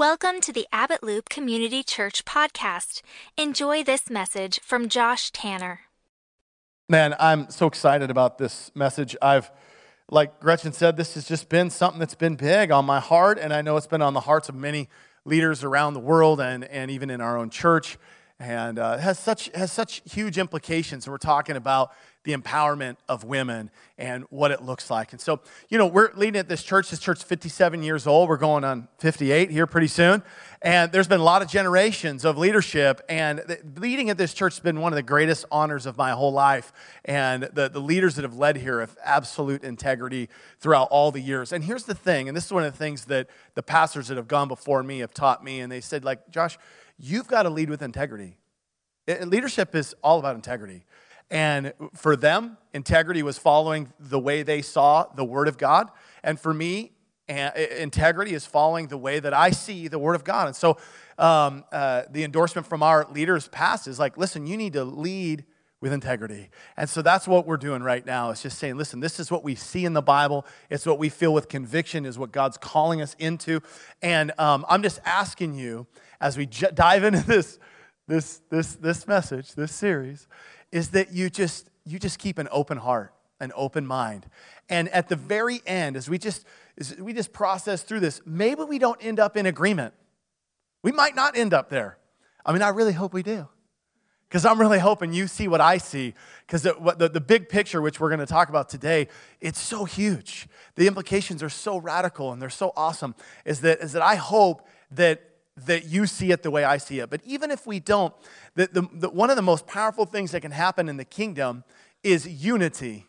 Welcome to the Abbott Loop Community Church podcast. Enjoy this message from Josh Tanner. Man, I'm so excited about this message. I've, like Gretchen said, this has just been something that's been big on my heart, and I know it's been on the hearts of many leaders around the world and, and even in our own church. And uh, has such, has such huge implications. And We're talking about the empowerment of women and what it looks like. And so, you know, we're leading at this church. This church's 57 years old. We're going on 58 here pretty soon. And there's been a lot of generations of leadership. And leading at this church has been one of the greatest honors of my whole life. And the, the leaders that have led here have absolute integrity throughout all the years. And here's the thing, and this is one of the things that the pastors that have gone before me have taught me. And they said, like, Josh, you've got to lead with integrity. Leadership is all about integrity. And for them, integrity was following the way they saw the Word of God. And for me, integrity is following the way that I see the Word of God. And so um, uh, the endorsement from our leaders past is like, listen, you need to lead with integrity. And so that's what we're doing right now. It's just saying, listen, this is what we see in the Bible. It's what we feel with conviction, is what God's calling us into. And um, I'm just asking you, as we j- dive into this, this, this, this message, this series, is that you just you just keep an open heart an open mind. And at the very end as we just as we just process through this maybe we don't end up in agreement. We might not end up there. I mean i really hope we do. Because i'm really hoping you see what i see. Because the, the, the, big picture which we're going to talk about today it's so huge. The implications are so radical and they're so awesome is that is that i hope that that you see it the way I see it. But even if we don't, the, the, the, one of the most powerful things that can happen in the kingdom is unity.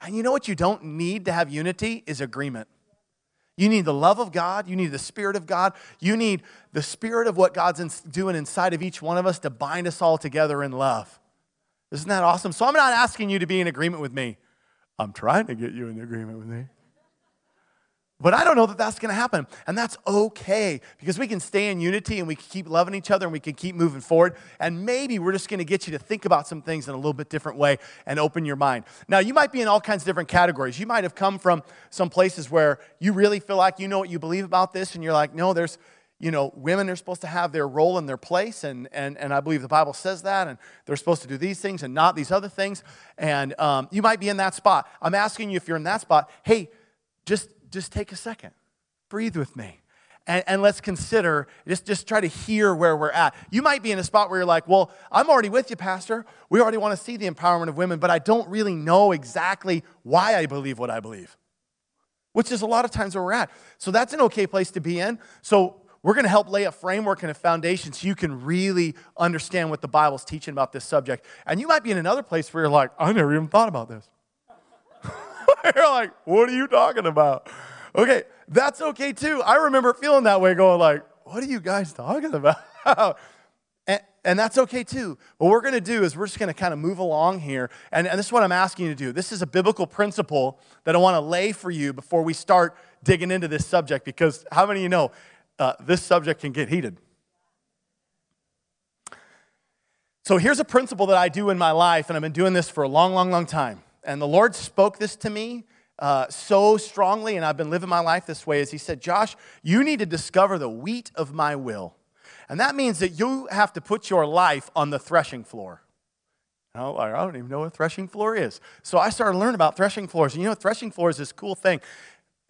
And you know what you don't need to have unity is agreement. You need the love of God. You need the Spirit of God. You need the Spirit of what God's in, doing inside of each one of us to bind us all together in love. Isn't that awesome? So I'm not asking you to be in agreement with me. I'm trying to get you in agreement with me. But I don't know that that's going to happen. And that's okay because we can stay in unity and we can keep loving each other and we can keep moving forward. And maybe we're just going to get you to think about some things in a little bit different way and open your mind. Now, you might be in all kinds of different categories. You might have come from some places where you really feel like you know what you believe about this and you're like, no, there's, you know, women are supposed to have their role and their place, and, and, and I believe the Bible says that, and they're supposed to do these things and not these other things. And um, you might be in that spot. I'm asking you if you're in that spot, hey, just just take a second, breathe with me. And, and, let's consider, just, just try to hear where we're at. You might be in a spot where you're like, well, I'm already with you, Pastor. We already want to see the empowerment of women, but I don't really know exactly why I believe what I believe, which is a lot of times where we're at. So that's an okay place to be in. So we're going to help lay a framework and a foundation so you can really understand what the Bible's teaching about this subject. And you might be in another place where you're like, I never even thought about this. you're like, what are you talking about? Okay, that's okay too. I remember feeling that way, going like, what are you guys talking about? and, and, that's okay too. What we're going to do is we're just going to kind of move along here. And, and this is what I'm asking you to do. This is a biblical principle that I want to lay for you before we start digging into this subject because how many of you know uh, this subject can get heated? So here's a principle that I do in my life, and I've been doing this for a long, long, long time. And the Lord spoke this to me uh, so strongly, and I've been living my life this way, is He said, Josh, you need to discover the wheat of my will. And that means that you have to put your life on the threshing floor. I don't even know what threshing floor is. So I started learning about threshing floors. And you know, threshing floor is this cool thing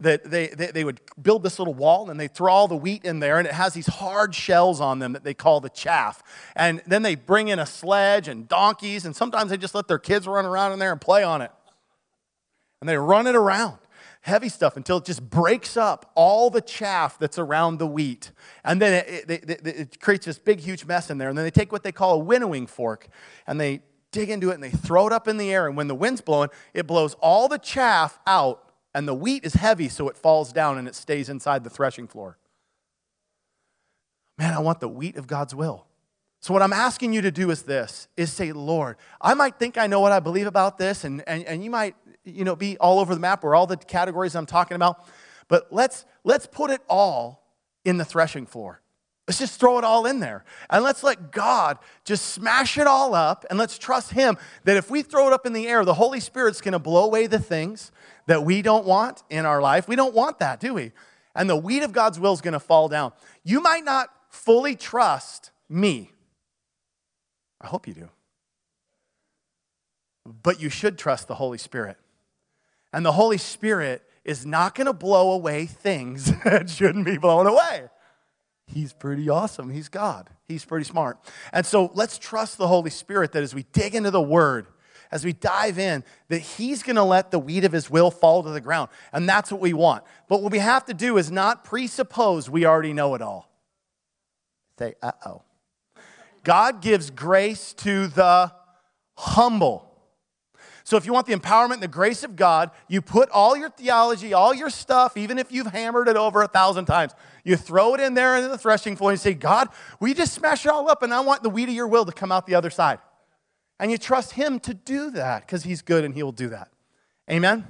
that they, they, they, would build this little wall and they throw all the wheat in there and it has these hard shells on them that they call the chaff. And then they bring in a sledge and donkeys and sometimes they just let their kids run around in there and play on it. And they run it around. Heavy stuff until it just breaks up all the chaff that's around the wheat. And then it, it, it, it creates this big huge mess in there. And then they take what they call a winnowing fork and they dig into it and they throw it up in the air. And when the wind's blowing it blows all the chaff out and the wheat is heavy, so it falls down and it stays inside the threshing floor. Man, I want the wheat of God's will. So what I'm asking you to do is this, is say, Lord, I might think I know what I believe about this, and, and, and you might you know, be all over the map or all the categories I'm talking about, but let's, let's put it all in the threshing floor. Let's just throw it all in there. And let's let God just smash it all up. And let's trust Him that if we throw it up in the air, the Holy Spirit's going to blow away the things that we don't want in our life. We don't want that, do we? and the weed of God's will is going to fall down. You might not fully trust me. I hope you do. But you should trust the Holy Spirit. And the Holy Spirit is not going to blow away things that shouldn't be blown away. He's pretty awesome. He's God. He's pretty smart. And so let's trust the Holy Spirit that as we dig into the Word, as we dive in, that He's going to let the weed of His will fall to the ground. And that's what we want. But what we have to do is not presuppose we already know it all. Say, uh oh. God gives grace to the humble. So if you want the empowerment and the grace of God, you put all your theology, all your stuff, even if you've hammered it over a thousand times, you throw it in there in the threshing floor and say, God, we just smash it all up and I want the wheat of your will to come out the other side. And you trust him to do that because he's good and he will do that. Amen?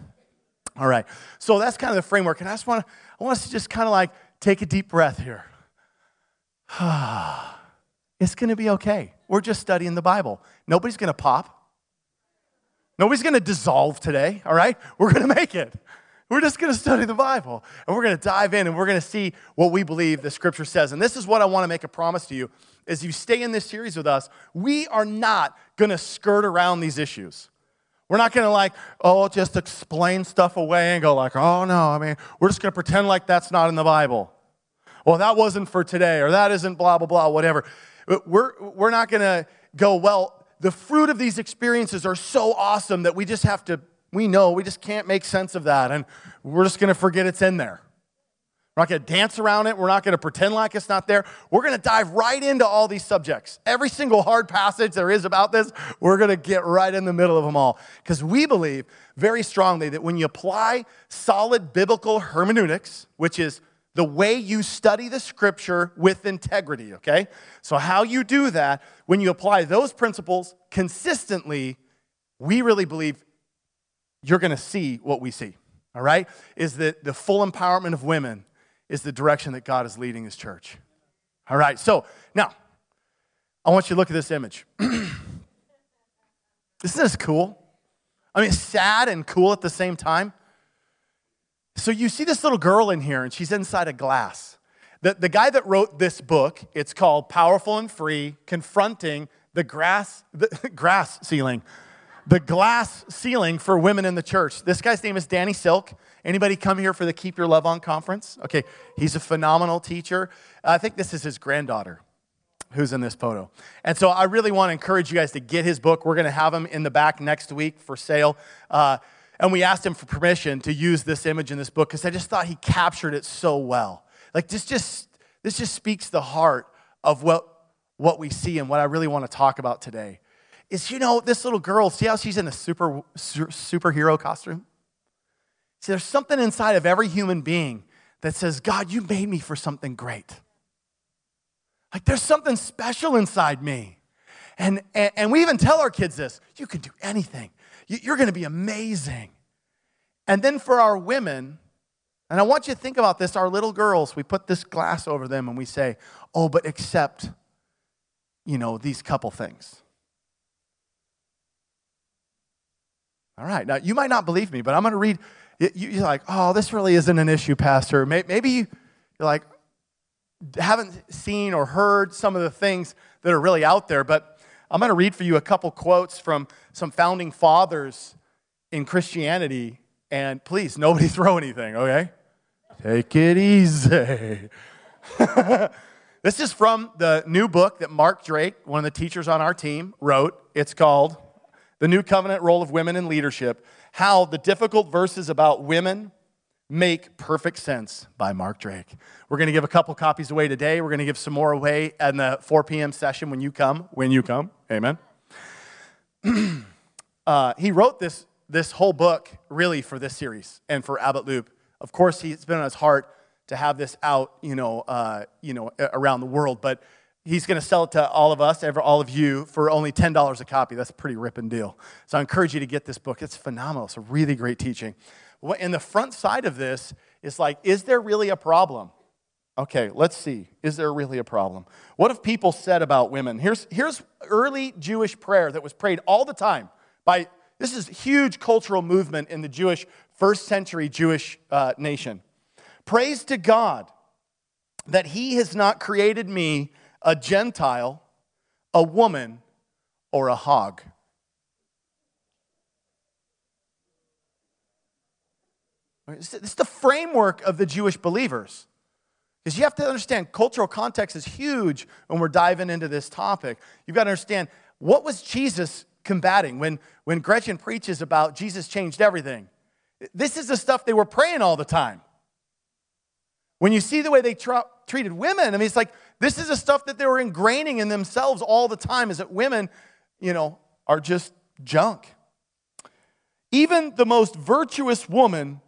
All right. So that's kind of the framework. And I just want to, I want us to just kind of like take a deep breath here. it's going to be okay. We're just studying the Bible. Nobody's going to pop. Nobody's going to dissolve today, all right? We're going to make it. We're just going to study the Bible and we're going to dive in and we're going to see what we believe the scripture says. And this is what I want to make a promise to you as you stay in this series with us. We are not going to skirt around these issues. We're not going to like, oh, just explain stuff away and go like, oh no, I mean, we're just going to pretend like that's not in the Bible. Well, that wasn't for today or that isn't blah, blah, blah, whatever. We're, we're not going to go, well, the fruit of these experiences are so awesome that we just have to, we know, we just can't make sense of that. And we're just going to forget it's in there. We're not going to dance around it. We're not going to pretend like it's not there. We're going to dive right into all these subjects. Every single hard passage there is about this, we're going to get right in the middle of them all. Because we believe very strongly that when you apply solid biblical hermeneutics, which is the way you study the scripture with integrity, okay? So, how you do that, when you apply those principles consistently, we really believe you're gonna see what we see, all right? Is that the full empowerment of women is the direction that God is leading his church. All right, so now, I want you to look at this image. Isn't this cool? I mean, sad and cool at the same time. So you see this little girl in here, and she's inside a glass. The, the guy that wrote this book, it's called Powerful and Free Confronting the Grass, the grass Ceiling. The glass ceiling for women in the church. This guy's name is Danny Silk. Anybody come here for the Keep Your Love On conference? Okay, he's a phenomenal teacher. I think this is his granddaughter who's in this photo. And so I really want to encourage you guys to get his book. We're going to have him in the back next week for sale. Uh, and we asked him for permission to use this image in this book because I just thought he captured it so well. Like this just this just speaks the heart of what what we see and what I really want to talk about today. Is you know this little girl, see how she's in a super, super superhero costume? See, there's something inside of every human being that says, God, you made me for something great. Like there's something special inside me. And, and, and we even tell our kids this you can do anything. You're going to be amazing. And then for our women, and I want you to think about this our little girls, we put this glass over them and we say, oh, but accept, you know, these couple things. All right, now you might not believe me, but I'm going to read. You're like, oh, this really isn't an issue, Pastor. Maybe you're like, haven't seen or heard some of the things that are really out there, but I'm going to read for you a couple quotes from some founding fathers in Christianity. And please, nobody throw anything, okay? Take it easy. this is from the new book that Mark Drake, one of the teachers on our team, wrote. It's called The New Covenant Role of Women in Leadership How the Difficult Verses About Women Make Perfect Sense by Mark Drake. We're going to give a couple copies away today. We're going to give some more away in the 4 p.m. session when you come. When you come. Amen. uh, he wrote this, this whole book really for this series and for Abbott Loop. Of course, it's been on his heart to have this out, you know, uh, you know, around the world, but he's going to sell it to all of us, all of you, for only $10 a copy. That's a pretty ripping deal. So I encourage you to get this book. It's phenomenal. It's a really great teaching. And the front side of this is like, is there really a problem? Okay, let's see. Is there really a problem? What have people said about women? Here's, here's early Jewish prayer that was prayed all the time by this is huge cultural movement in the Jewish first century Jewish uh, nation. Praise to God that He has not created me a Gentile, a woman, or a hog. Is the framework of the Jewish believers. Because you have to understand, cultural context is huge when we're diving into this topic. You've got to understand what was Jesus combating when, when Gretchen preaches about Jesus changed everything. This is the stuff they were praying all the time. When you see the way they tra- treated women, I mean, it's like this is the stuff that they were ingraining in themselves all the time is that women, you know, are just junk. Even the most virtuous woman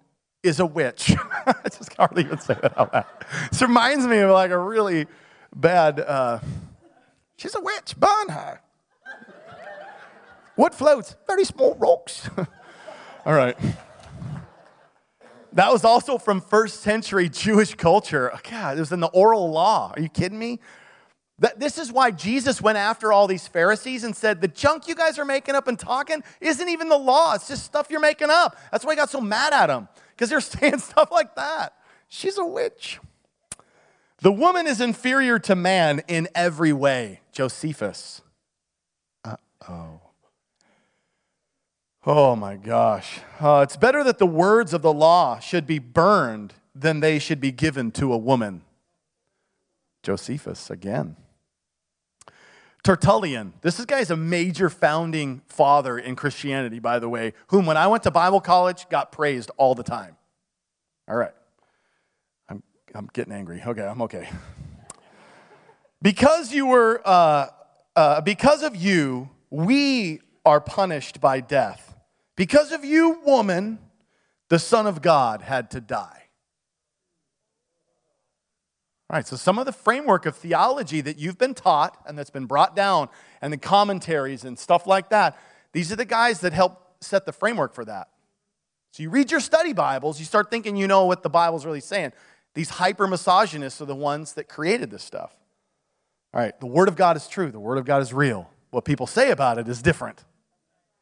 is a witch. I just can't even say that out loud. This reminds me of like a really bad, uh, she's a witch, burn her. What floats? Very small rocks. All right. That was also from first century Jewish culture. God, it was in the oral law. Are you kidding me? That, this is why Jesus went after all these Pharisees and said, The junk you guys are making up and talking isn't even the law. It's just stuff you're making up. That's why he got so mad at them, because they're saying stuff like that. She's a witch. The woman is inferior to man in every way, Josephus. Uh oh. Oh my gosh. Uh, it's better that the words of the law should be burned than they should be given to a woman. Josephus again. Tertullian. This guy is a major founding father in Christianity, by the way, whom when I went to Bible college got praised all the time. All right. I'm, I'm getting angry. Okay, I'm okay. because you were, uh, uh, because of you, we are punished by death. Because of you, woman, the Son of God had to die. All right, so some of the framework of theology that you've been taught and that's been brought down, and the commentaries and stuff like that, these are the guys that help set the framework for that. So you read your study Bibles, you start thinking you know what the Bible's really saying. These hyper misogynists are the ones that created this stuff. All right, the Word of God is true, the Word of God is real. What people say about it is different.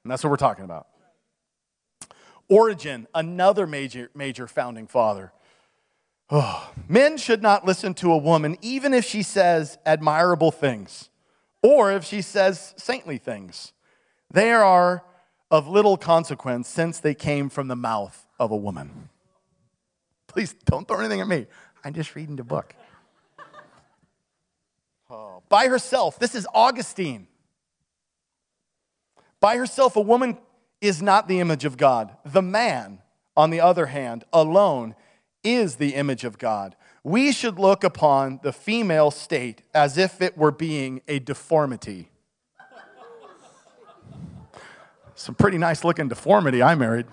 And that's what we're talking about. Origen, another major, major founding father. Oh, men should not listen to a woman even if she says admirable things or if she says saintly things. They are of little consequence since they came from the mouth of a woman. Please don't throw anything at me. I'm just reading the book. Oh, by herself, this is Augustine. By herself, a woman is not the image of God. The man, on the other hand, alone is the image of God. We should look upon the female state as if it were being a deformity. Some pretty nice looking deformity I married.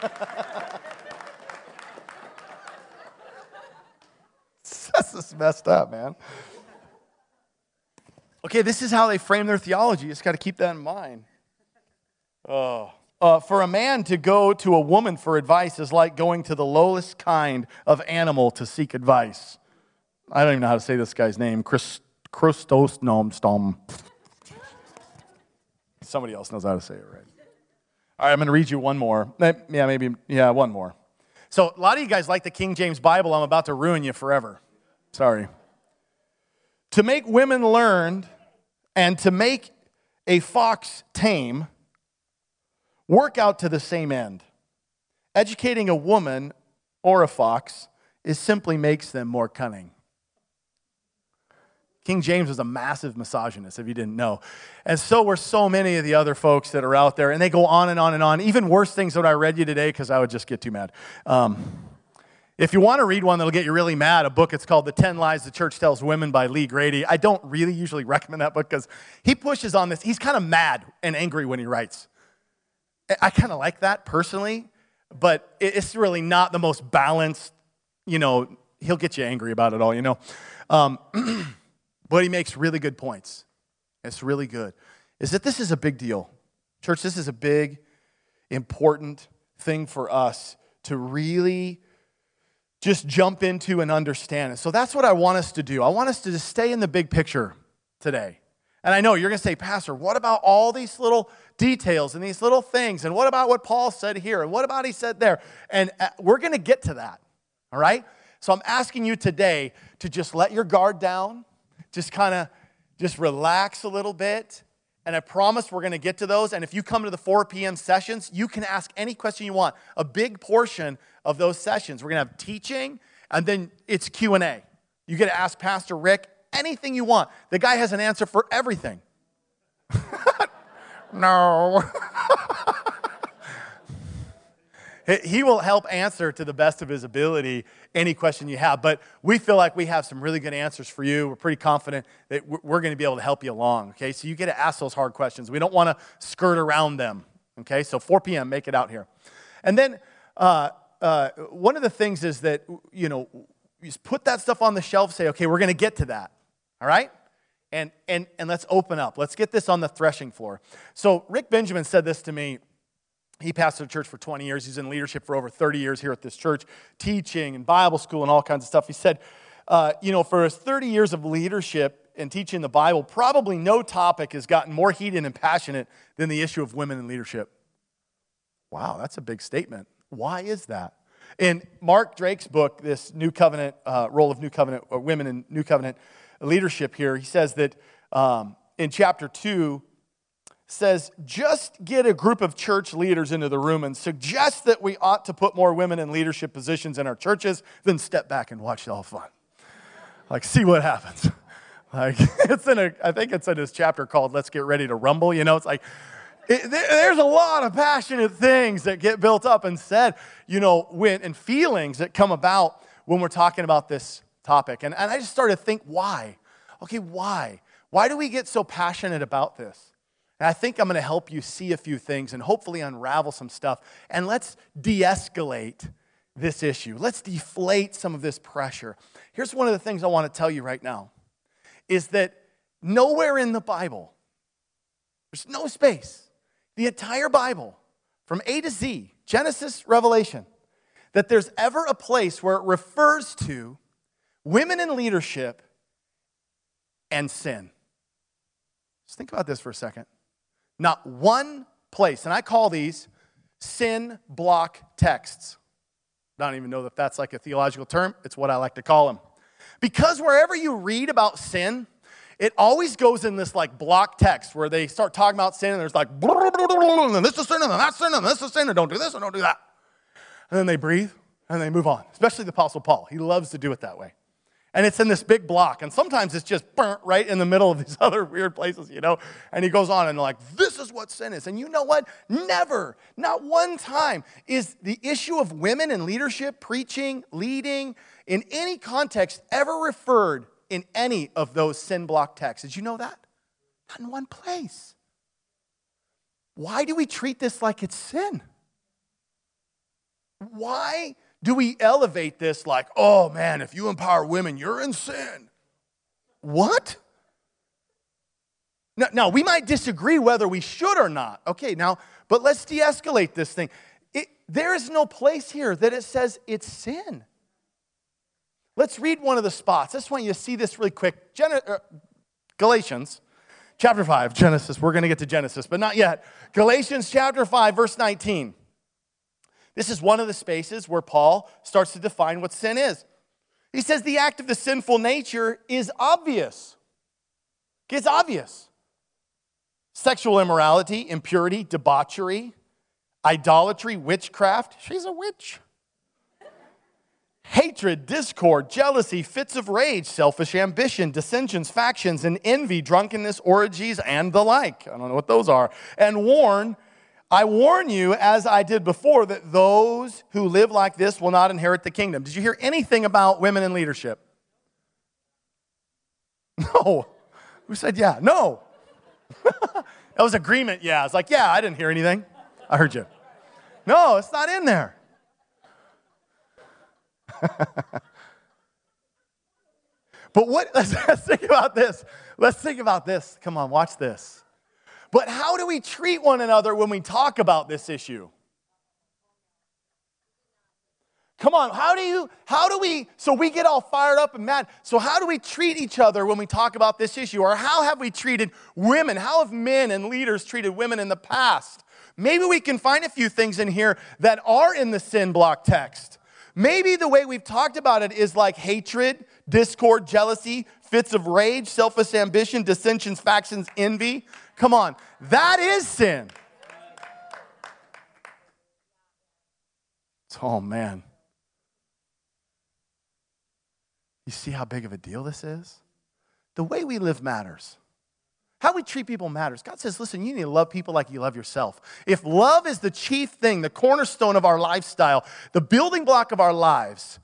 this is messed up, man. Okay, this is how they frame their theology. You just got to keep that in mind. Oh. Uh, for a man to go to a woman for advice is like going to the lowest kind of animal to seek advice. I don't even know how to say this guy's name. Chris, Christos Nomstom. Somebody else knows how to say it right. All right, I'm going to read you one more. Eh, yeah, maybe, yeah, one more. So, a lot of you guys like the King James Bible. I'm about to ruin you forever. Sorry. To make women learned and to make a fox tame work out to the same end. Educating a woman or a fox is simply makes them more cunning. King James was a massive misogynist, if you didn't know. And so were so many of the other folks that are out there. And they go on and on and on. Even worse things than I read you today, because I would just get too mad. Um, if you want to read one that'll get you really mad, a book, it's called The 10 Lies the Church Tells Women by Lee Grady. I don't really usually recommend that book because he pushes on this. He's kind of mad and angry when he writes. I kind of like that personally, but it's really not the most balanced, you know, he'll get you angry about it all, you know. Um, but he makes really good points. It's really good. Is that this is a big deal. Church, this is a big, important thing for us to really just jump into and understand it. So that's what I want us to do. I want us to just stay in the big picture today. And I know you're going to say, Pastor, what about all these little details and these little things. And what about what Paul said here? And what about he said there? And uh, we're going to get to that. All right? So I'm asking you today to just let your guard down, just kind of just relax a little bit. And I promise we're going to get to those. And if you come to the 4 p.m. sessions, you can ask any question you want. A big portion of those sessions, we're going to have teaching, and then it's Q&A. You get to ask Pastor Rick anything you want. The guy has an answer for everything. no. he will help answer to the best of his ability any question you have. But we feel like we have some really good answers for you. We're pretty confident that we're going to be able to help you along. Okay, so you get to ask those hard questions. We don't want to skirt around them. Okay, so 4 p.m., make it out here. And then uh, uh, one of the things is that, you know, you just put that stuff on the shelf, say, okay, we're going to get to that. All right? And, and, and let's open up. Let's get this on the threshing floor. So, Rick Benjamin said this to me. He pastored a church for 20 years. He's in leadership for over 30 years here at this church, teaching and Bible school and all kinds of stuff. He said, uh, you know, for his 30 years of leadership and teaching the Bible, probably no topic has gotten more heated and passionate than the issue of women in leadership. Wow, that's a big statement. Why is that? In Mark Drake's book, this New Covenant, uh, role of New Covenant, or women in New Covenant leadership here, he says that um, in chapter 2, says just get a group of church leaders into the room and suggest that we ought to put more women in leadership positions in our churches, then step back and watch it all fun. Like, see what happens. Like, it's in a, I think it's in this chapter called Let's Get Ready to Rumble. You know, it's like, it, there's a lot of passionate things that get built up and said, you know, when, and feelings that come about when we're talking about this topic. And, and I just started to think, why? Okay, why? Why do we get so passionate about this? And I think I'm going to help you see a few things and hopefully unravel some stuff. And let's de escalate this issue. Let's deflate some of this pressure. Here's one of the things I want to tell you right now is that nowhere in the Bible, there's no space, the entire Bible, from A to Z, Genesis, Revelation, that there's ever a place where it refers to women in leadership and sin. Just think about this for a second. Not one place, and I call these sin block texts. I don't even know if that's like a theological term, it's what I like to call them. Because wherever you read about sin, it always goes in this like block text where they start talking about sin and there's like, and this is sin and then that's sin and this is sin and don't do this and don't do that. And then they breathe and they move on, especially the Apostle Paul. He loves to do it that way and it's in this big block. And sometimes it's just burnt right in the middle of these other weird places, you know? And he goes on and like, this is what sin is. And you know what? Never, not one time is the issue of women in leadership, preaching, leading, in any context ever referred in any of those sin block texts. Did you know that? Not in one place. Why do we treat this like it's sin? Why do we elevate this like, oh man, if you empower women, you're in sin? What? Now, now we might disagree whether we should or not. Okay, now, but let's de escalate this thing. It, there is no place here that it says it's sin. Let's read one of the spots. I just want you to see this really quick. Gen- uh, Galatians chapter 5, Genesis. We're going to get to Genesis, but not yet. Galatians chapter 5, verse 19. This is one of the spaces where Paul starts to define what sin is. He says the act of the sinful nature is obvious. It's obvious. Sexual immorality, impurity, debauchery, idolatry, witchcraft. She's a witch. Hatred, discord, jealousy, fits of rage, selfish ambition, dissensions, factions, and envy, drunkenness, orgies, and the like. I don't know what those are. And warn I warn you, as I did before, that those who live like this will not inherit the kingdom. Did you hear anything about women in leadership? No. Who said yeah? No. that was agreement, yeah. It's like, yeah, I didn't hear anything. I heard you. No, it's not in there. but what, let's, let's think about this. Let's think about this. Come on, watch this. But how do we treat one another when we talk about this issue? Come on, how do you, how do we, so we get all fired up and mad. So, how do we treat each other when we talk about this issue? Or how have we treated women? How have men and leaders treated women in the past? Maybe we can find a few things in here that are in the sin block text. Maybe the way we've talked about it is like hatred, discord, jealousy, fits of rage, selfish ambition, dissensions, factions, envy. Come on, that is sin. Oh, man. You see how big of a deal this is? The way we live matters. How we treat people matters. God says, listen, you need to love people like you love yourself. If love is the chief thing, the cornerstone of our lifestyle, the building block of our lives,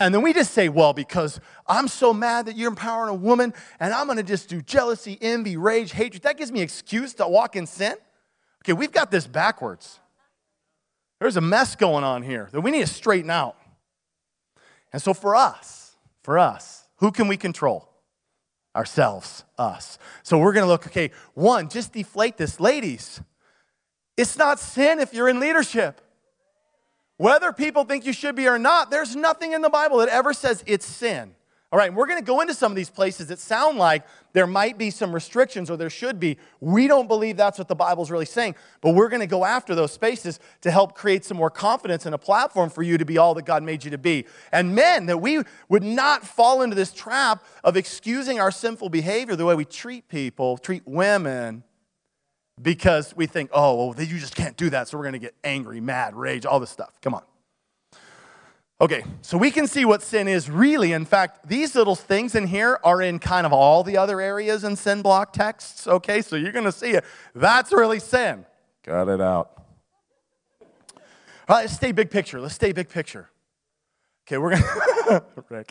and then we just say, well, because I'm so mad that you're empowering a woman, and I'm gonna just do jealousy, envy, rage, hatred. That gives me excuse to walk in sin. Okay, we've got this backwards. There's a mess going on here that we need to straighten out. And so for us, for us, who can we control? Ourselves, us. So we're gonna look, okay, one, just deflate this. Ladies, it's not sin if you're in leadership. Whether people think you should be or not, there's nothing in the Bible that ever says it's sin. All right, we're going to go into some of these places that sound like there might be some restrictions or there should be. We don't believe that's what the Bible's really saying, but we're going to go after those spaces to help create some more confidence and a platform for you to be all that God made you to be. And men, that we would not fall into this trap of excusing our sinful behavior the way we treat people, treat women, because we think, oh, well, you just can't do that, so we're going to get angry, mad, rage, all this stuff. Come on. Okay, so we can see what sin is really. In fact, these little things in here are in kind of all the other areas in sin block texts. Okay, so you're going to see it. That's really sin. Cut it out. All right, let's stay big picture. Let's stay big picture. Okay, we're to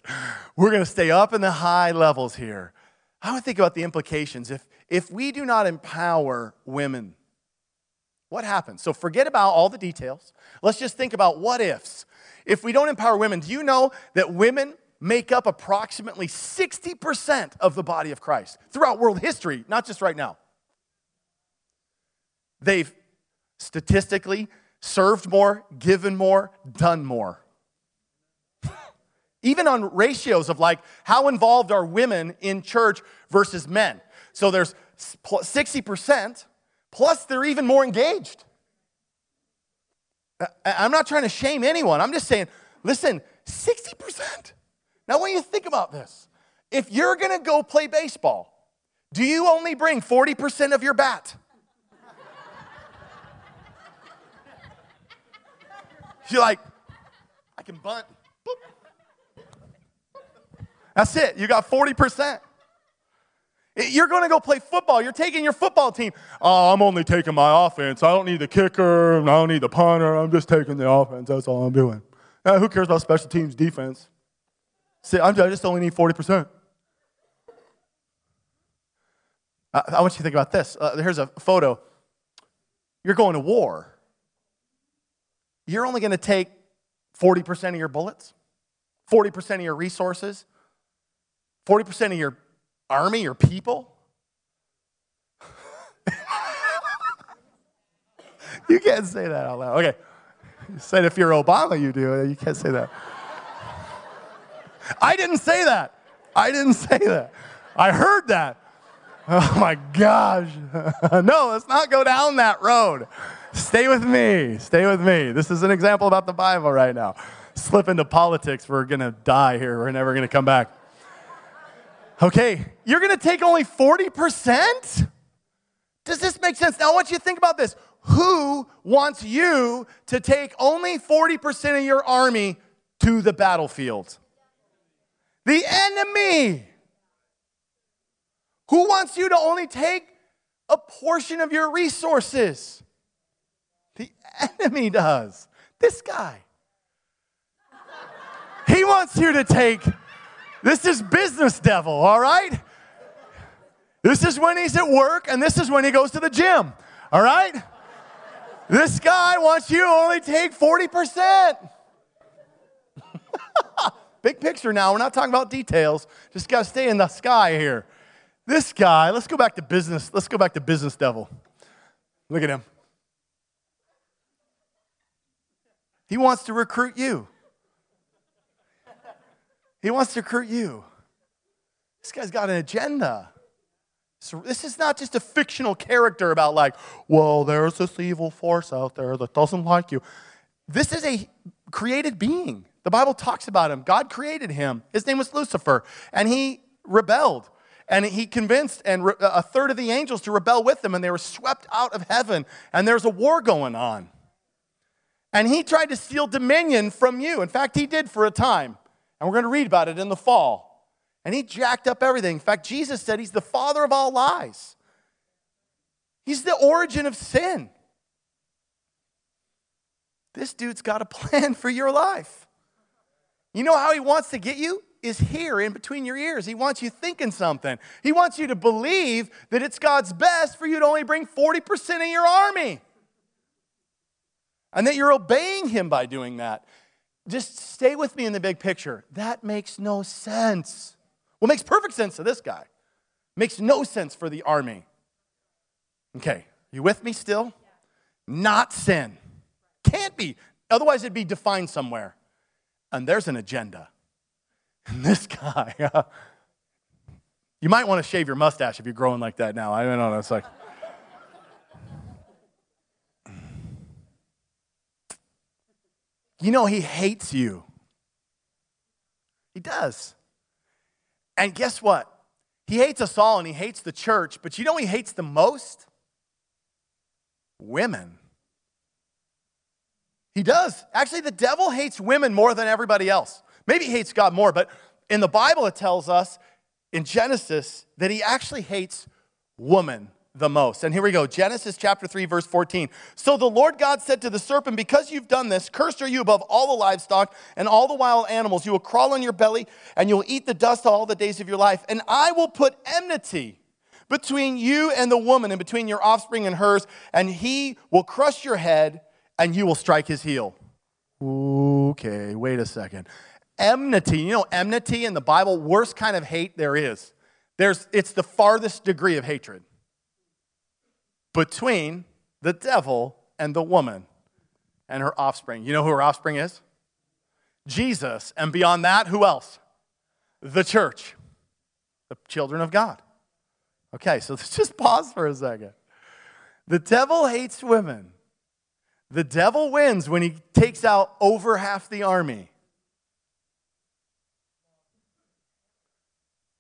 we're going to stay up in the high levels here. I would think about the implications. If, if we do not empower women, what happens? So forget about all the details. Let's just think about what ifs if we don't empower women, do you know that women make up approximately 60% of the body of Christ throughout world history, not just right now? They've statistically served more, given more, done more. Even on ratios of like how involved are women in church versus men. So there's 60%, plus they're even more engaged. I'm not trying to shame anyone. I'm just saying, listen, 60%. Now, when you think about this, if you're going to go play baseball, do you only bring 40% of your bat? You're like, I can bunt. That's it. You got 40%. You're going to go play football. You're taking your football team. Oh, I'm only taking my offense. I don't need the kicker. I don't need the punter. I'm just taking the offense. That's all I'm doing. Uh, who cares about special teams defense? See, i just only need 40%. I, I want you to think about this. Uh, here's a photo. You're going to war. You're only going to take 40% of your bullets, 40% of your resources, 40% of your army or people? you can't say that out loud. Okay. You said if you're Obama, you do. You can't say that. I didn't say that. I didn't say that. I heard that. Oh my gosh. no, let's not go down that road. Stay with me. Stay with me. This is an example about the Bible right now. Slip into politics, we're going to die here. We're never going to come back. Okay, you're gonna take only 40%? Does this make sense? Now, I want you to think about this. Who wants you to take only 40% of your army to the battlefield? The enemy. Who wants you to only take a portion of your resources? The enemy does. This guy. He wants you to take this is business devil, all right? This is when he's at work, and this is when he goes to the gym, all right? This guy wants you to only take 40%. Big picture now. We're not talking about details. Just got to stay in the sky here. This guy, let's go back to business. Let's go back to business devil. Look at him. He wants to recruit you. He wants to recruit you. This guy's got an agenda. So this is not just a fictional character about, like, well, there's this evil force out there that doesn't like you. This is a created being. The Bible talks about him. God created him. His name was Lucifer, and he rebelled. And he convinced and re- a third of the angels to rebel with him, and they were swept out of heaven. And there's a war going on. And he tried to steal dominion from you. In fact, he did for a time. And we're going to read about it in the fall. And he jacked up everything. In fact, Jesus said he's the father of all lies, he's the origin of sin. This dude's got a plan for your life. You know how he wants to get you? Is here in between your ears. He wants you thinking something. He wants you to believe that it's God's best for you to only bring 40% of your army. And that you're obeying him by doing that. Just stay with me in the big picture. That makes no sense. Well, makes perfect sense to this guy. Makes no sense for the army. Okay, you with me still? Not sin. Can't be. Otherwise, it'd be defined somewhere. And there's an agenda. And this guy, you might want to shave your mustache if you're growing like that now. I don't know. It's like. You know, he hates you. He does. And guess what? He hates us all and he hates the church, but you know he hates the most? Women. He does. Actually, the devil hates women more than everybody else. Maybe he hates God more, but in the Bible, it tells us in Genesis that he actually hates woman the most. And here we go Genesis chapter 3, verse 14. So the Lord God said to the serpent, Because you've done this, cursed are you above all the livestock and all the wild animals. You will crawl on your belly and you'll eat the dust all the days of your life. And I will put enmity between you and the woman and between your offspring and hers, and he will crush your head and you will strike his heel. Okay, wait a second. Enmity, you know, enmity in the Bible, worst kind of hate there is. There's, it's the farthest degree of hatred between the devil and the woman and her offspring. You know who her offspring is? Jesus. And beyond that, who else? The church, the children of God. Okay, so let's just pause for a second. The devil hates women. The devil wins when he takes out over half the army.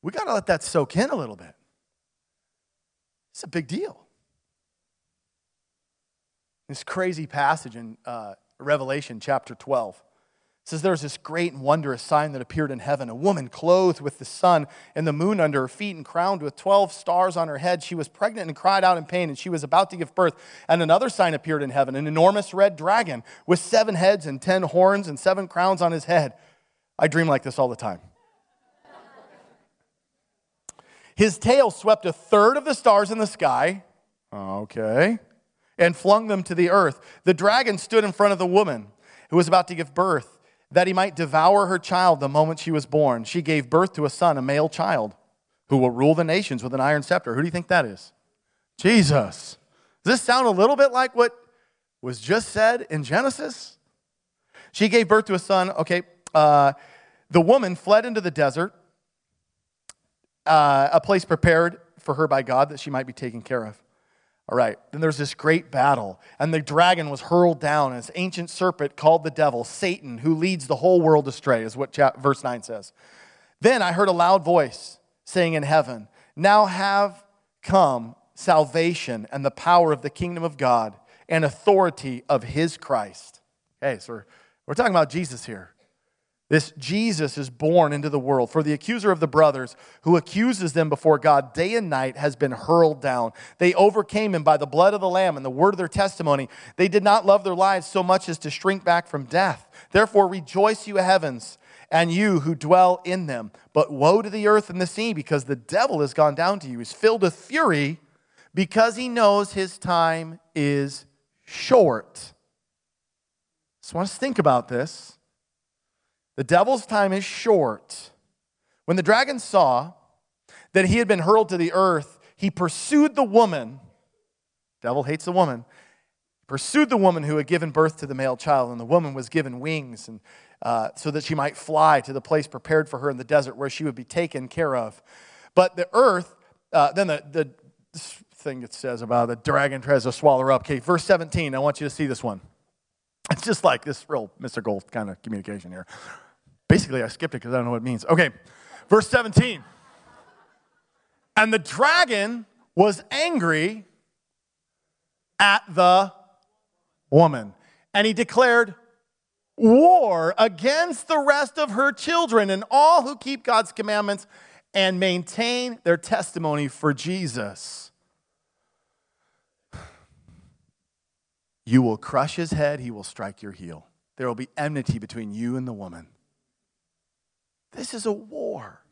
We got to let that soak in a little bit. It's a big deal. This crazy passage in uh, Revelation chapter 12 says there was this great and wondrous sign that appeared in heaven a woman clothed with the sun and the moon under her feet and crowned with 12 stars on her head. She was pregnant and cried out in pain, and she was about to give birth. And another sign appeared in heaven an enormous red dragon with seven heads and ten horns and seven crowns on his head. I dream like this all the time. His tail swept a third of the stars in the sky. Okay and flung them to the earth. The dragon stood in front of the woman who was about to give birth, that he might devour her child the moment she was born. She gave birth to a son, a male child, who will rule the nations with an iron scepter. Who do you think that is? Jesus. Does this sound a little bit like what was just said in Genesis? She gave birth to a son. Okay, uh, the woman fled into the desert, uh, a place prepared for her by God that she might be taken care of. All right, then there's this great battle, and the dragon was hurled down, and this ancient serpent called the devil, Satan, who leads the whole world astray, is what verse 9 says. Then I heard a loud voice saying in heaven, Now have come salvation and the power of the kingdom of God and authority of his Christ. Okay, so we're, we're talking about Jesus here. This Jesus is born into the world. For the accuser of the brothers, who accuses them before God day and night, has been hurled down. They overcame him by the blood of the Lamb and the word of their testimony. They did not love their lives so much as to shrink back from death. Therefore, rejoice, you heavens, and you who dwell in them. But woe to the earth and the sea, because the devil has gone down to you. He's filled with fury because he knows his time is short. So I want us to think about this. The devil's time is short. When the dragon saw that he had been hurled to the earth, he pursued the woman. Devil hates the woman. pursued the woman who had given birth to the male child, and the woman was given wings and, uh, so that she might fly to the place prepared for her in the desert where she would be taken care of. But the earth, uh, then the, the thing it says about the dragon tries to swallow her up. Okay, verse 17, I want you to see this one. It's just like this real mystical kind of communication here. Basically, I skipped it because I don't know what it means. Okay, verse 17. And the dragon was angry at the woman. And he declared war against the rest of her children and all who keep God's commandments and maintain their testimony for Jesus. You will crush his head, he will strike your heel. There will be enmity between you and the woman. This is a war.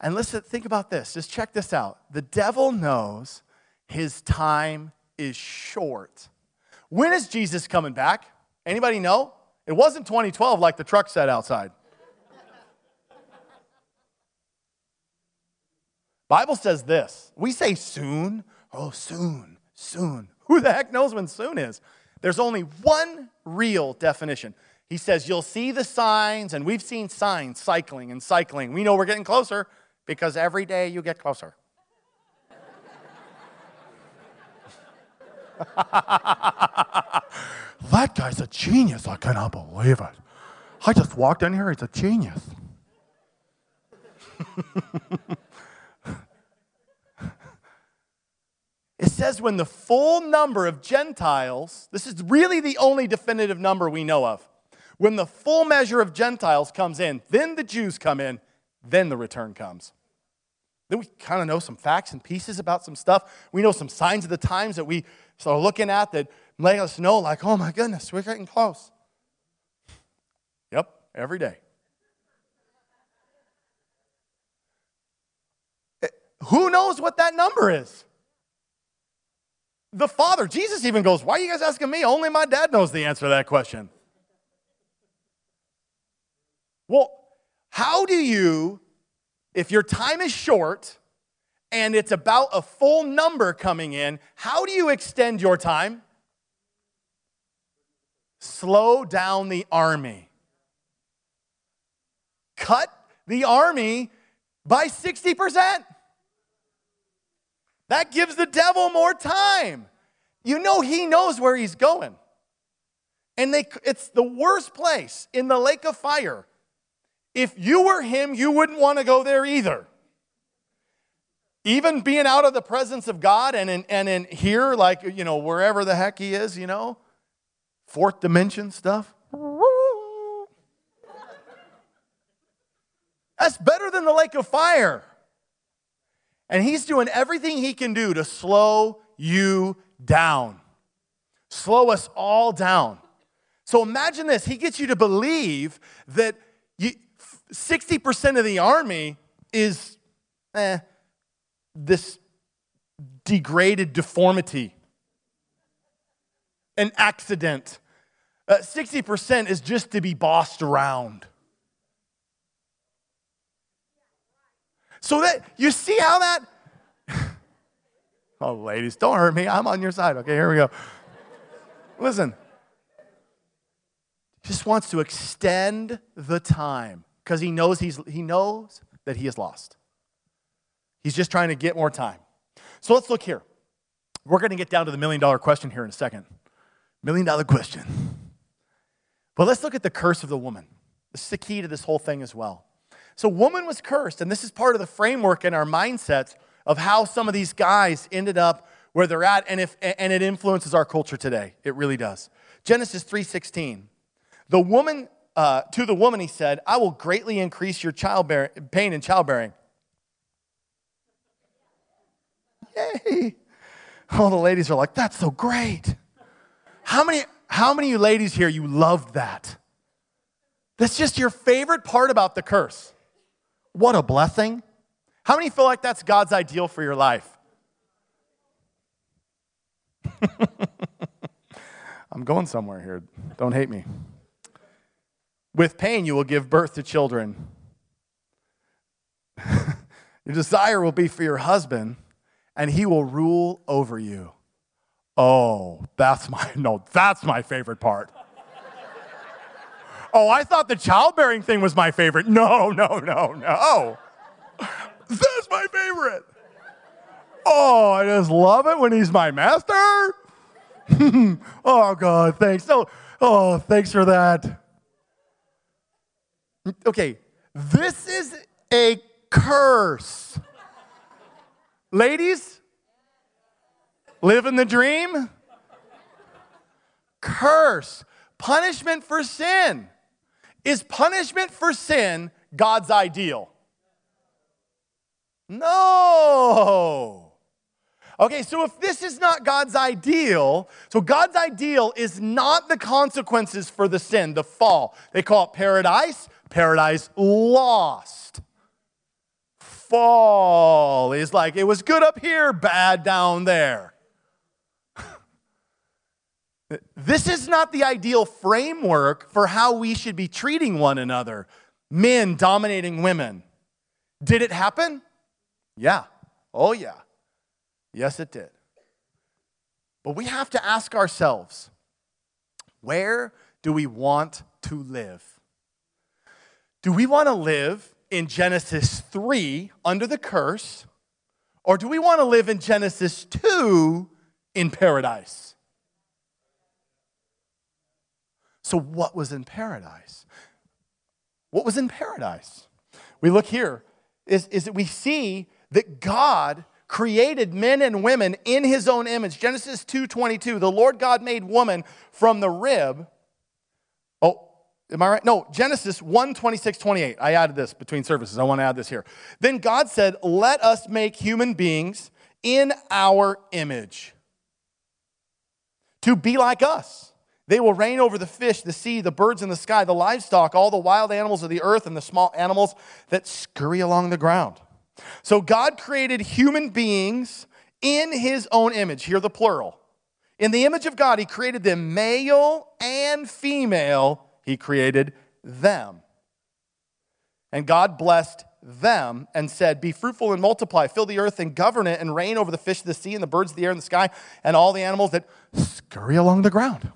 And listen, think about this. Just check this out. The devil knows his time is short. When is Jesus coming back? Anybody know? It wasn't 2012 like the truck said outside. Bible says this. We say soon. Oh, soon, soon. Who the heck knows when soon is? There's only one real definition. He says, You'll see the signs, and we've seen signs cycling and cycling. We know we're getting closer because every day you get closer. that guy's a genius. I cannot believe it. I just walked in here, he's a genius. it says when the full number of Gentiles, this is really the only definitive number we know of. When the full measure of Gentiles comes in, then the Jews come in, then the return comes. Then we kind of know some facts and pieces about some stuff. We know some signs of the times that we start looking at that let us know, like, oh my goodness, we're getting close. Yep, every day. Eh, who knows what that number is? The Father. Jesus even goes, Why are you guys asking me? Only my dad knows the answer to that question. Well, how do you if your time is short and it's about a full number coming in, how do you extend your time? Slow down the army. Cut the army by 60%. That gives the devil more time. You know, he knows where he's going. And they, it's the worst place in the lake of fire if you were him, you wouldn't want to go there either. Even being out of the presence of God and in, and in here, like, you know, wherever the heck he is, you know, fourth dimension stuff. That's better than the lake of fire. And he's doing everything he can do to slow you down, slow us all down. So imagine this he gets you to believe that you, 60% of the army is eh, this degraded deformity, an accident. Uh, 60% is just to be bossed around. So that you see how that Oh ladies, don't hurt me. I'm on your side. Okay, here we go. Listen. Just wants to extend the time because he knows, he's, he knows that he is lost. He's just trying to get more time. So let's look here. We're going to get down to the million dollar question here in a second. Million dollar question. But let's look at the curse of the woman. This is the key to this whole thing as well. So, woman was cursed, and this is part of the framework in our mindsets of how some of these guys ended up where they're at, and, if, and it influences our culture today. It really does. Genesis 3:16. The woman uh, to the woman, he said, I will greatly increase your childbearing, pain in childbearing. Yay. All the ladies are like, that's so great. How many, how many you ladies here, you loved that? That's just your favorite part about the curse. What a blessing. How many feel like that's God's ideal for your life? I'm going somewhere here. Don't hate me. With pain, you will give birth to children. your desire will be for your husband, and he will rule over you. Oh, that's my, no, that's my favorite part. oh, I thought the childbearing thing was my favorite. No, no, no, no. That's my favorite. Oh, I just love it when he's my master. oh, God, thanks. So, oh, thanks for that. Okay, this is a curse. Ladies, living the dream? Curse. Punishment for sin. Is punishment for sin God's ideal? No. Okay, so if this is not God's ideal, so God's ideal is not the consequences for the sin, the fall. They call it paradise, paradise lost. Fall is like it was good up here, bad down there. this is not the ideal framework for how we should be treating one another. Men dominating women. Did it happen? Yeah. Oh, yeah. Yes, it did. But we have to ask ourselves where do we want to live? Do we want to live in Genesis 3 under the curse, or do we want to live in Genesis 2 in paradise? So, what was in paradise? What was in paradise? We look here, is, is that we see that God created men and women in his own image. Genesis 2:22, the Lord God made woman from the rib. Oh, am I right? No, Genesis 1, 26, 28. I added this between services. I want to add this here. Then God said, Let us make human beings in our image to be like us. They will reign over the fish, the sea, the birds in the sky, the livestock, all the wild animals of the earth, and the small animals that scurry along the ground. So God created human beings in his own image. Hear the plural. In the image of God, he created them male and female, he created them. And God blessed them and said, Be fruitful and multiply, fill the earth and govern it, and reign over the fish of the sea and the birds of the air and the sky, and all the animals that scurry along the ground.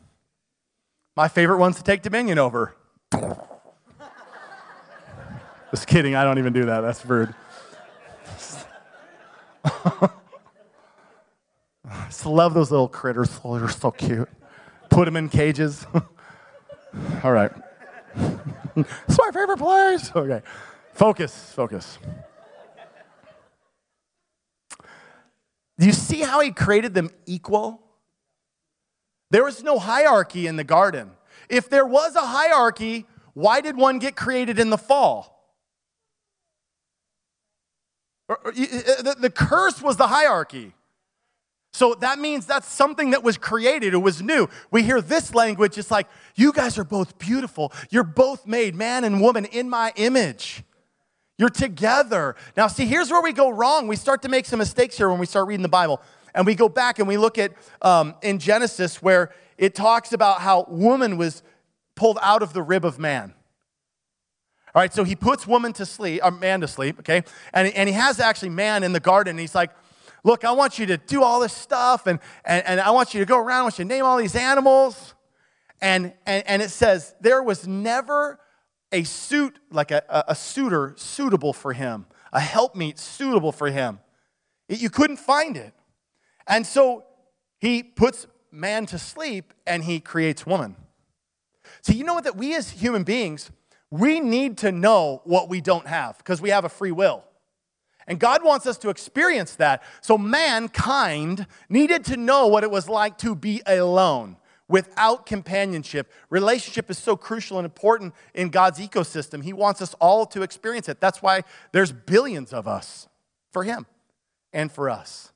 My favorite ones to take dominion over. Just kidding, I don't even do that. That's rude. I just love those little critters. Oh, they're so cute. Put them in cages. All right. it's my favorite place. Okay. Focus, focus. Do you see how he created them equal? There was no hierarchy in the garden. If there was a hierarchy, why did one get created in the fall? Uh, the curse was the hierarchy. So that means that's something that was created, it was new. We hear this language, it's like, you guys are both beautiful. You're both made, man and woman, in my image. You're together. Now, see, here's where we go wrong. We start to make some mistakes here when we start reading the Bible. And we go back and we look at um, in Genesis where it talks about how woman was pulled out of the rib of man. All right, so he puts woman to sleep, or man to sleep, okay? And, and he has actually man in the garden. He's like, Look, I want you to do all this stuff, and, and, and I want you to go around, I want you to name all these animals. And, and, and it says, There was never a suit, like a, a, a suitor suitable for him, a helpmeet suitable for him. It, you couldn't find it. And so he puts man to sleep and he creates woman. So, you know what? That we as human beings, we need to know what we don't have because we have a free will. And God wants us to experience that. So mankind needed to know what it was like to be alone without companionship. Relationship is so crucial and important in God's ecosystem. He wants us all to experience it. That's why there's billions of us for Him and for us.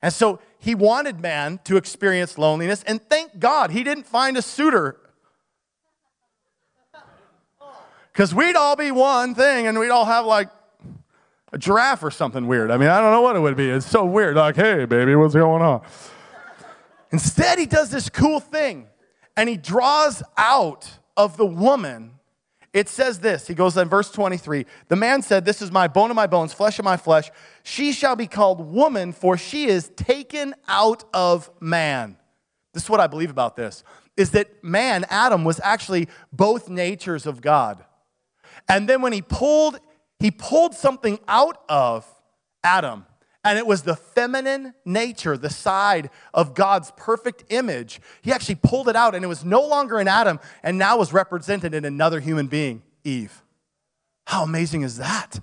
And so He wanted man to experience loneliness. And thank God He didn't find a suitor Because we'd all be one thing and we'd all have like a giraffe or something weird. I mean, I don't know what it would be. It's so weird. Like, hey, baby, what's going on? Instead, he does this cool thing and he draws out of the woman it says this. He goes in verse 23 The man said, This is my bone of my bones, flesh of my flesh. She shall be called woman, for she is taken out of man. This is what I believe about this is that man, Adam, was actually both natures of God. And then when he pulled, he pulled something out of Adam, and it was the feminine nature, the side of God's perfect image. He actually pulled it out, and it was no longer in Adam, and now was represented in another human being, Eve. How amazing is that?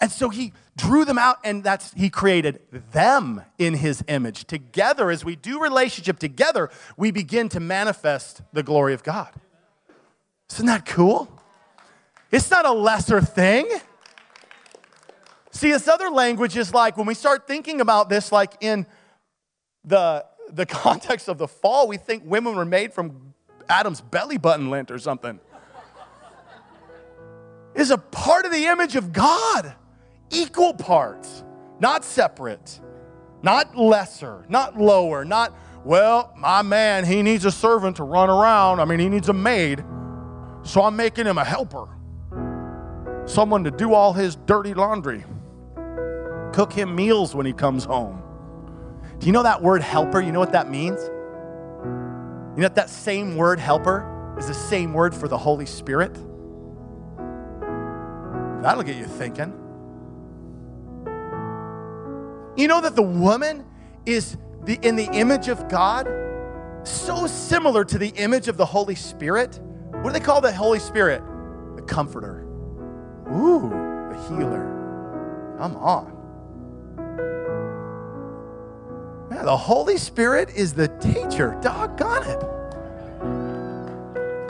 And so he drew them out, and that's he created them in his image. Together, as we do relationship together, we begin to manifest the glory of God. Isn't that cool? It's not a lesser thing. See, this other language is like when we start thinking about this, like in the, the context of the fall, we think women were made from Adam's belly button lint or something. Is a part of the image of God, equal parts, not separate, not lesser, not lower, not, well, my man, he needs a servant to run around. I mean, he needs a maid, so I'm making him a helper, someone to do all his dirty laundry cook him meals when he comes home. Do you know that word helper? You know what that means? You know that same word helper is the same word for the Holy Spirit? That'll get you thinking. You know that the woman is the, in the image of God, so similar to the image of the Holy Spirit. What do they call the Holy Spirit? The comforter. Ooh, the healer. Come on. Yeah, the Holy Spirit is the teacher. Doggone it.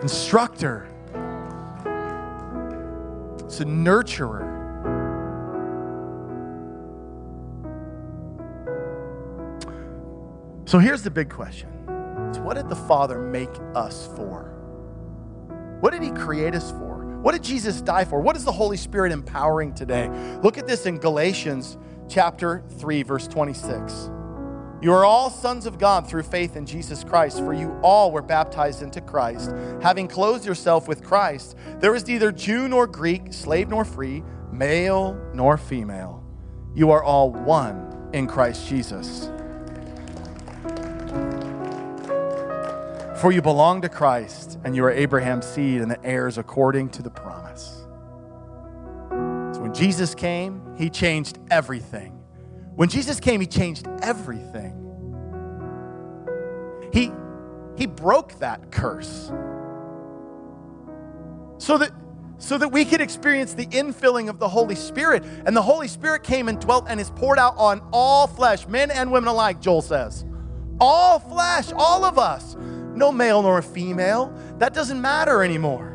Instructor. It's a nurturer. So here's the big question. It's what did the Father make us for? What did he create us for? What did Jesus die for? What is the Holy Spirit empowering today? Look at this in Galatians chapter 3 verse 26. You are all sons of God through faith in Jesus Christ, for you all were baptized into Christ, having clothed yourself with Christ. There is neither Jew nor Greek, slave nor free, male nor female. You are all one in Christ Jesus. For you belong to Christ, and you are Abraham's seed and the heirs according to the promise. So when Jesus came, he changed everything. When Jesus came, he changed everything. He, he broke that curse so that, so that we could experience the infilling of the Holy Spirit. And the Holy Spirit came and dwelt and is poured out on all flesh, men and women alike, Joel says. All flesh, all of us. No male nor a female. That doesn't matter anymore.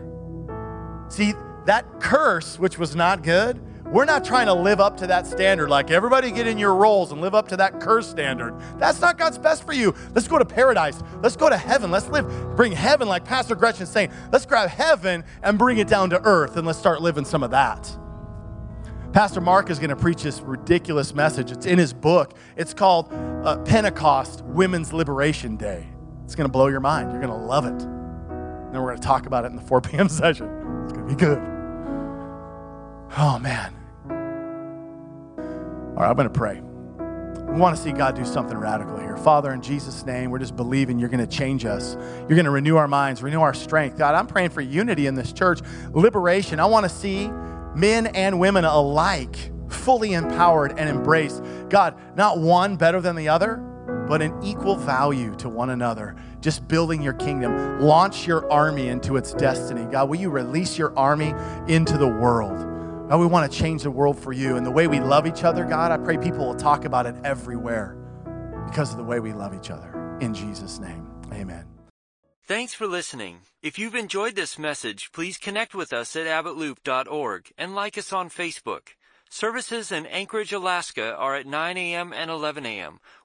See, that curse, which was not good, we're not trying to live up to that standard, like everybody get in your roles and live up to that curse standard. That's not God's best for you. Let's go to paradise. Let's go to heaven. Let's live, bring heaven, like Pastor Gretchen's saying. Let's grab heaven and bring it down to earth and let's start living some of that. Pastor Mark is going to preach this ridiculous message. It's in his book. It's called uh, Pentecost Women's Liberation Day. It's going to blow your mind. You're going to love it. And then we're going to talk about it in the 4 p.m. session. It's going to be good. Oh, man. All right, I'm going to pray. We want to see God do something radical here. Father, in Jesus' name, we're just believing you're going to change us. You're going to renew our minds, renew our strength. God, I'm praying for unity in this church, liberation. I want to see men and women alike fully empowered and embraced. God, not one better than the other, but an equal value to one another. Just building your kingdom. Launch your army into its destiny. God, will you release your army into the world? God, we want to change the world for you. And the way we love each other, God, I pray people will talk about it everywhere because of the way we love each other. In Jesus' name, amen. Thanks for listening. If you've enjoyed this message, please connect with us at abbottloop.org and like us on Facebook. Services in Anchorage, Alaska are at 9 a.m. and 11 a.m.